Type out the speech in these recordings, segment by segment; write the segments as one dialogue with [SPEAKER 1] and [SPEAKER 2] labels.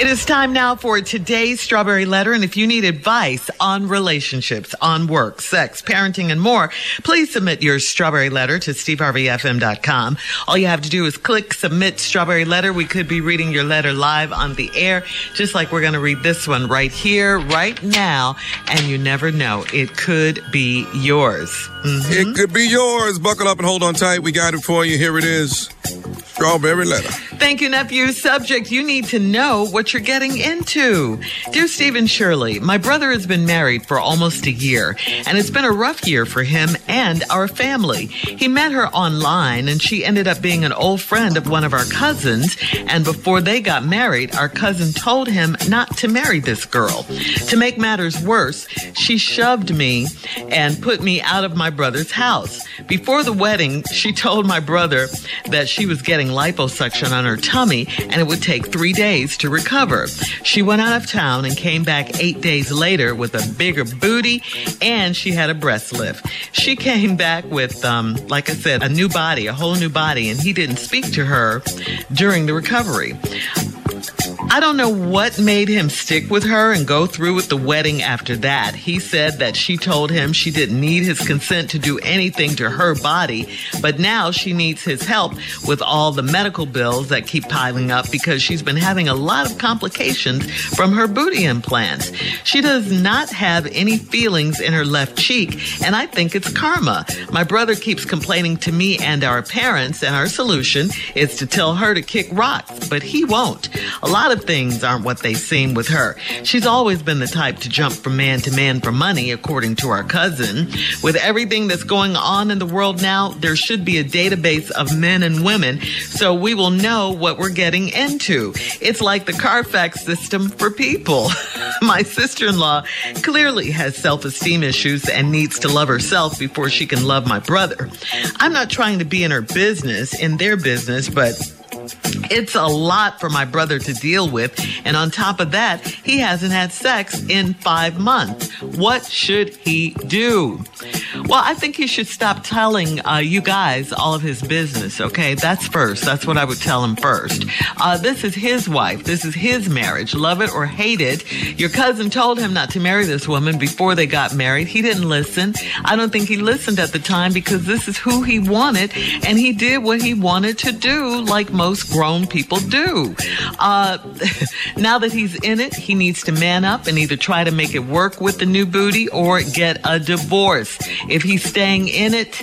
[SPEAKER 1] It is time now for today's Strawberry Letter. And if you need advice on relationships, on work, sex, parenting, and more, please submit your Strawberry Letter to steveharveyfm.com. All you have to do is click Submit Strawberry Letter. We could be reading your letter live on the air, just like we're going to read this one right here, right now. And you never know, it could be yours. Mm-hmm.
[SPEAKER 2] It could be yours. Buckle up and hold on tight. We got it for you. Here it is. Strawberry letter.
[SPEAKER 1] Thank you, nephew. Subject, you need to know what you're getting into. Dear Steve and Shirley, my brother has been married for almost a year, and it's been a rough year for him and our family. He met her online, and she ended up being an old friend of one of our cousins. And before they got married, our cousin told him not to marry this girl. To make matters worse, she shoved me and put me out of my brother's house. Before the wedding, she told my brother that she was getting liposuction on her tummy and it would take three days to recover. She went out of town and came back eight days later with a bigger booty and she had a breast lift. She came back with, um, like I said, a new body, a whole new body, and he didn't speak to her during the recovery. I don't know what made him stick with her and go through with the wedding after that. He said that she told him she didn't need his consent to do anything to her body, but now she needs his help with all the medical bills that keep piling up because she's been having a lot of complications from her booty implants. She does not have any feelings in her left cheek, and I think it's karma. My brother keeps complaining to me and our parents, and our solution is to tell her to kick rocks, but he won't. A lot of things aren't what they seem with her. She's always been the type to jump from man to man for money, according to our cousin. With everything that's going on in the world now, there should be a database of men and women so we will know what we're getting into. It's like the Carfax system for people. My sister in law clearly has self esteem issues and needs to love herself before she can love my brother. I'm not trying to be in her business, in their business, but it's a lot for my brother to deal with. And on top of that, he hasn't had sex in five months. What should he do? Well, I think he should stop telling uh, you guys all of his business, okay? That's first. That's what I would tell him first. Uh, this is his wife. This is his marriage. Love it or hate it. Your cousin told him not to marry this woman before they got married. He didn't listen. I don't think he listened at the time because this is who he wanted and he did what he wanted to do like most grown people do. Uh, now that he's in it, he needs to man up and either try to make it work with the new booty or get a divorce. If he's staying in it,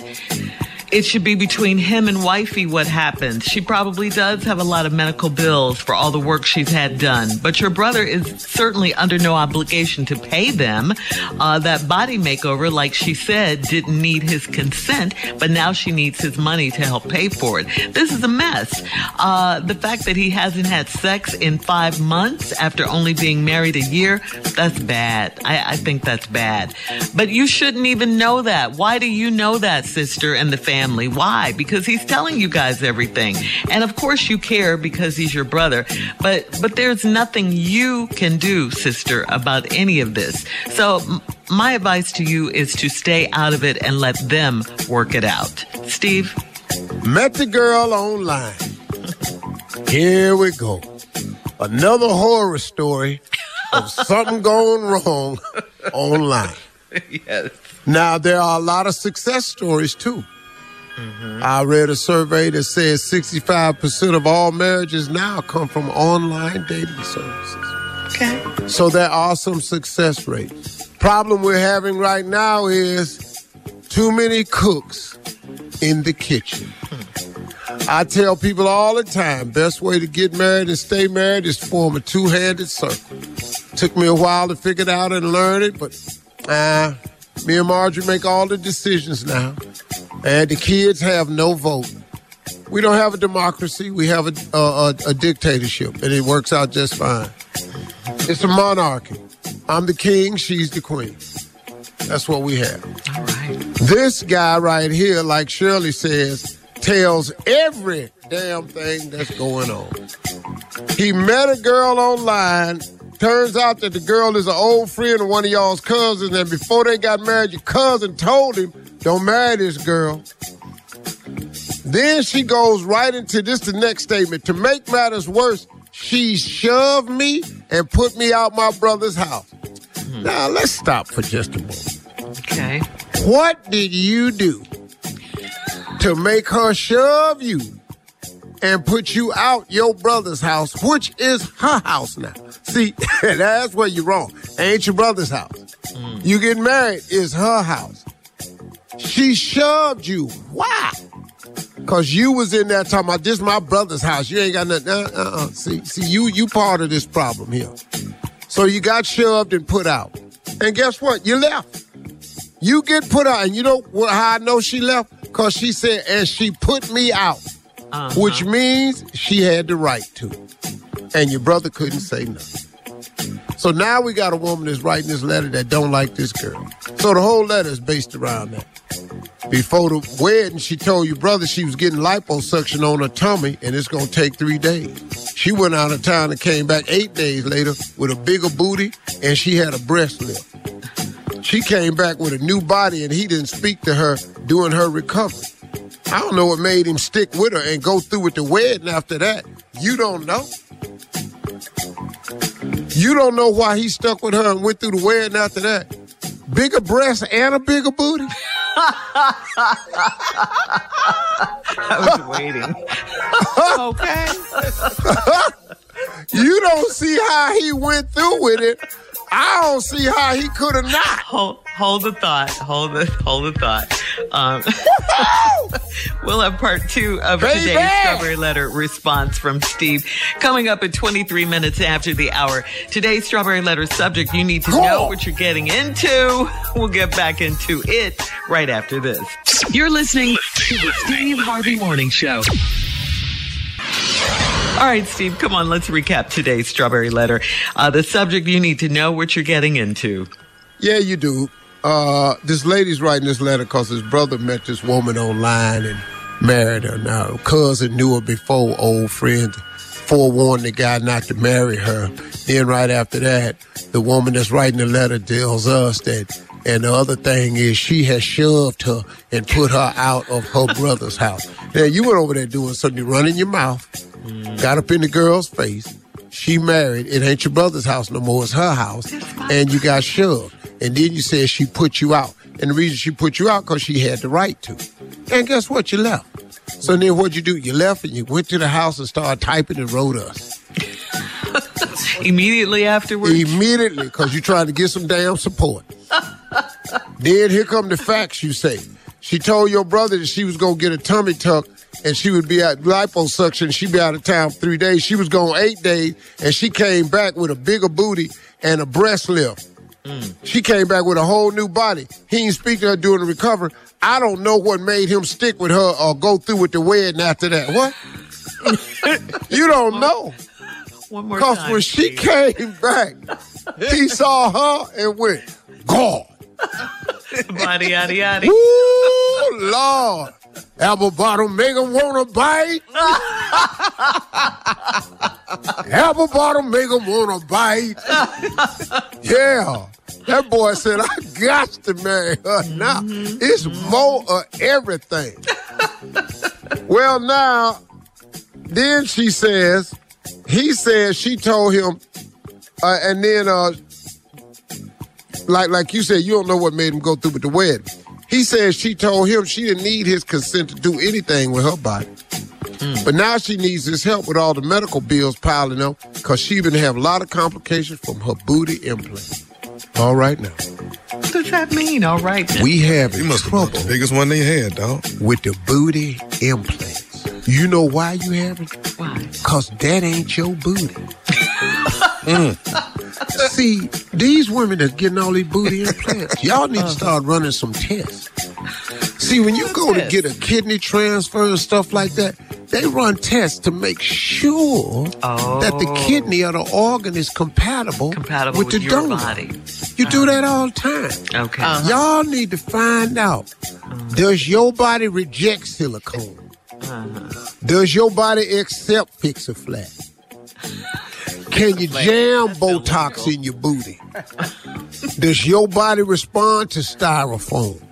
[SPEAKER 1] it should be between him and wifey what happens. She probably does have a lot of medical bills for all the work she's had done, but your brother is certainly under no obligation to pay them. Uh, that body makeover, like she said, didn't need his consent, but now she needs his money to help pay for it. This is a mess. Uh, the fact that he hasn't had sex in five months after only being married a year, that's bad. I, I think that's bad. But you shouldn't even know that. Why do you know that, sister, and the family? Family. Why? Because he's telling you guys everything. And of course you care because he's your brother. But, but there's nothing you can do, sister, about any of this. So my advice to you is to stay out of it and let them work it out. Steve?
[SPEAKER 3] Met the girl online. Here we go. Another horror story of something going wrong online.
[SPEAKER 1] yes.
[SPEAKER 3] Now, there are a lot of success stories too. I read a survey that says 65% of all marriages now come from online dating services.
[SPEAKER 1] Okay.
[SPEAKER 3] So there are some success rates. Problem we're having right now is too many cooks in the kitchen. I tell people all the time, best way to get married and stay married is to form a two-handed circle. Took me a while to figure it out and learn it, but uh, me and Marjorie make all the decisions now. And the kids have no vote. We don't have a democracy. We have a, a, a, a dictatorship, and it works out just fine. It's a monarchy. I'm the king, she's the queen. That's what we have.
[SPEAKER 1] All right.
[SPEAKER 3] This guy right here, like Shirley says, tells every damn thing that's going on. He met a girl online. Turns out that the girl is an old friend of one of y'all's cousins, and before they got married, your cousin told him, Don't marry this girl. Then she goes right into this the next statement. To make matters worse, she shoved me and put me out my brother's house. Hmm. Now let's stop for just a moment.
[SPEAKER 1] Okay.
[SPEAKER 3] What did you do to make her shove you and put you out your brother's house, which is her house now? See, that's where you're wrong. Ain't your brother's house. You get married is her house. She shoved you. Why? Cause you was in there talking about this my brother's house. You ain't got nothing. Uh, uh, uh. See, see, you you part of this problem here. So you got shoved and put out. And guess what? You left. You get put out, and you know what, how I know she left? Cause she said, and she put me out, which uh-huh. means she had the right to, and your brother couldn't say nothing. So now we got a woman that's writing this letter that don't like this girl. So the whole letter is based around that. Before the wedding, she told your brother she was getting liposuction on her tummy and it's gonna take three days. She went out of town and came back eight days later with a bigger booty and she had a breast lift. She came back with a new body and he didn't speak to her during her recovery. I don't know what made him stick with her and go through with the wedding after that. You don't know. You don't know why he stuck with her and went through the wedding after that. Bigger breasts and a bigger booty?
[SPEAKER 1] I was waiting. okay.
[SPEAKER 3] You don't see how he went through with it. I don't see how he could have not.
[SPEAKER 1] Oh, Hold, hold the thought. Hold the hold the thought. Um, we'll have part two of
[SPEAKER 3] Baby!
[SPEAKER 1] today's strawberry letter response from Steve coming up at 23 minutes after the hour. Today's strawberry letter subject you need to know what you're getting into. We'll get back into it right after this.
[SPEAKER 4] You're listening to the Steve Harvey Morning Show.
[SPEAKER 1] All right, Steve, come on, let's recap today's strawberry letter. Uh, the subject you need to know what you're getting into.
[SPEAKER 3] Yeah, you do. Uh, this lady's writing this letter because his brother met this woman online and married her. Now, cousin knew her before, old friend forewarned the guy not to marry her. Then, right after that, the woman that's writing the letter tells us that. And the other thing is, she has shoved her and put her out of her brother's house. Now, you went over there doing something, you running your mouth, got up in the girl's face. She married. It ain't your brother's house no more. It's her house. And you got shoved. And then you said she put you out. And the reason she put you out because she had the right to. And guess what? You left. So then what'd you do? You left and you went to the house and started typing and wrote us.
[SPEAKER 1] Immediately afterwards,
[SPEAKER 3] Immediately, because you're trying to get some damn support. then here come the facts you say. She told your brother that she was going to get a tummy tuck and she would be at liposuction. She'd be out of town for three days. She was gone eight days and she came back with a bigger booty and a breast lift. Mm. She came back with a whole new body. He didn't speak to her during the recovery. I don't know what made him stick with her or go through with the wedding after that. What? you don't know.
[SPEAKER 1] one more
[SPEAKER 3] Because
[SPEAKER 1] time.
[SPEAKER 3] when she
[SPEAKER 1] Steve.
[SPEAKER 3] came back, he saw her and went, God.
[SPEAKER 1] Body, yada, yada.
[SPEAKER 3] Ooh, Lord. Apple bottom make him wanna bite. Apple bottom make him wanna bite. Yeah. That boy said, I got to marry her now. It's more of everything. well, now, then she says, he says she told him, uh, and then, uh, like like you said, you don't know what made him go through with the wedding. He says she told him she didn't need his consent to do anything with her body. But now she needs his help with all the medical bills piling up because she been have a lot of complications from her booty implant. All right now.
[SPEAKER 1] What does that mean? All right.
[SPEAKER 3] We have
[SPEAKER 2] You must have
[SPEAKER 3] trouble
[SPEAKER 2] bought the biggest one they had, dog.
[SPEAKER 3] with the booty implants. You know why you have it?
[SPEAKER 1] Why?
[SPEAKER 3] Cause that ain't your booty. Mm. See, these women that's getting all these booty implants, y'all need to start running some tests. See, when you go to get a kidney transfer and stuff like that, they run tests to make sure that the oh. kidney or the organ is compatible,
[SPEAKER 1] Compatible
[SPEAKER 3] with,
[SPEAKER 1] with
[SPEAKER 3] the
[SPEAKER 1] your
[SPEAKER 3] donor.
[SPEAKER 1] body.
[SPEAKER 3] You do that uh-huh. all the time.
[SPEAKER 1] Okay. Uh-huh.
[SPEAKER 3] Y'all need to find out uh-huh. does your body reject silicone? Does your body accept fix a flat? Can you jam Botox in your booty? Does your body respond to styrofoam?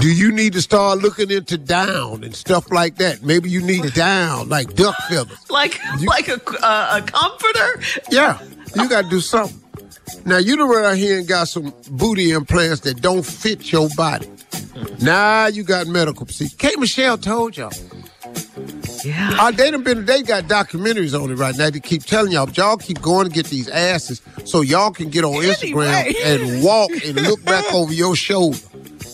[SPEAKER 3] Do you need to start looking into down and stuff like that? Maybe you need down, like duck feathers.
[SPEAKER 1] Like like a uh, a comforter?
[SPEAKER 3] Yeah, you got to do something. Now you done run out here and got some booty implants that don't fit your body. Now you got medical procedure. K. Michelle told y'all.
[SPEAKER 1] Yeah.
[SPEAKER 3] Uh, they done been, they got documentaries on it right now. They keep telling y'all, but y'all keep going to get these asses so y'all can get on Instagram and walk and look back over your shoulder.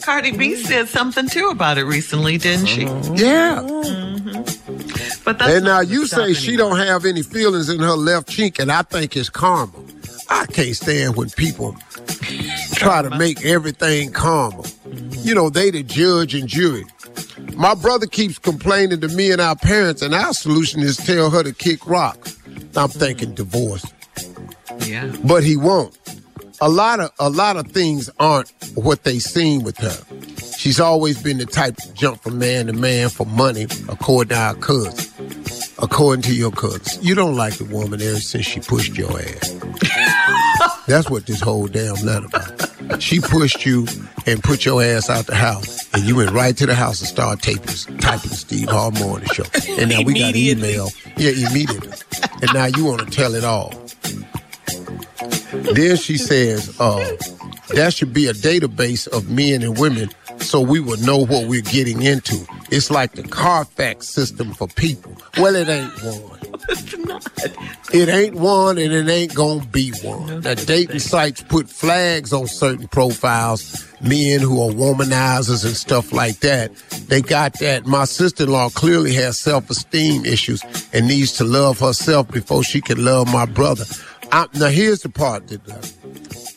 [SPEAKER 1] Cardi B said something too about it recently, didn't she? Mm-hmm.
[SPEAKER 3] Yeah. Mm-hmm.
[SPEAKER 1] But that's
[SPEAKER 3] And now you say she don't have any feelings in her left cheek, and I think it's karma. I can't stand when people try to make everything karma. Mm-hmm. You know, they the judge and jury. My brother keeps complaining to me and our parents, and our solution is tell her to kick rock. I'm thinking divorce,
[SPEAKER 1] Yeah.
[SPEAKER 3] but he won't. A lot of a lot of things aren't what they seem with her. She's always been the type to jump from man to man for money, according to our cousin. According to your cousin, you don't like the woman ever since she pushed your ass. That's what this whole damn letter about. She pushed you and put your ass out the house, and you went right to the house and started taping, typing Steve Harvey Morning Show. And now we got email, yeah, immediately. And now you want to tell it all. Then she says, uh, there should be a database of men and women so we would know what we're getting into. It's like the Carfax system for people. Well, it ain't one. It's not. It ain't one and it ain't gonna be one. The dating sites put flags on certain profiles, men who are womanizers and stuff like that. They got that. My sister-in-law clearly has self-esteem issues and needs to love herself before she can love my brother. I, now here's the part that uh,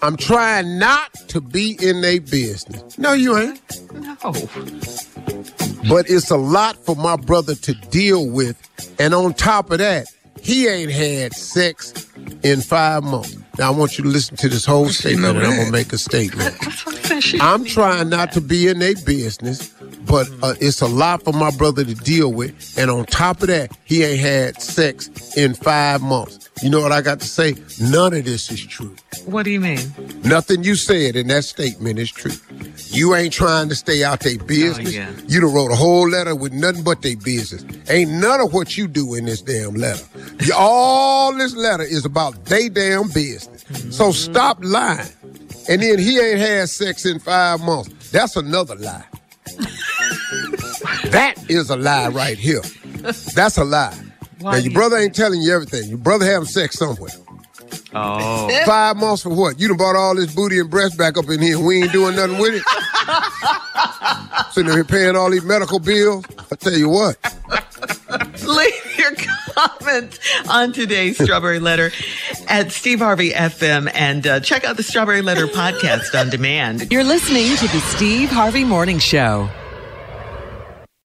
[SPEAKER 3] I'm trying not to be in their business. No, you ain't.
[SPEAKER 1] No.
[SPEAKER 3] But it's a lot for my brother to deal with. And on top of that, he ain't had sex in five months. Now I want you to listen to this whole statement and I'm gonna make a statement. I'm trying not to be in their business, but uh, it's a lot for my brother to deal with. And on top of that, he ain't had sex in five months. You know what I got to say? None of this is true.
[SPEAKER 1] What do you mean?
[SPEAKER 3] Nothing you said in that statement is true. You ain't trying to stay out their business.
[SPEAKER 1] yeah.
[SPEAKER 3] You done wrote a whole letter with nothing but their business. Ain't none of what you do in this damn letter. All this letter is about they damn business. So stop lying. And then he ain't had sex in five months. That's another lie. That is a lie right here. That's a lie.
[SPEAKER 1] Why
[SPEAKER 3] now your brother ain't telling you everything. Your brother having sex somewhere.
[SPEAKER 1] Oh.
[SPEAKER 3] Five months for what? You done bought all this booty and breast back up in here and we ain't doing nothing with it? Sitting here paying all these medical bills? I tell you what.
[SPEAKER 1] Leave your comment on today's Strawberry Letter at Steve Harvey FM and uh, check out the Strawberry Letter podcast on demand.
[SPEAKER 5] You're listening to the Steve Harvey Morning Show.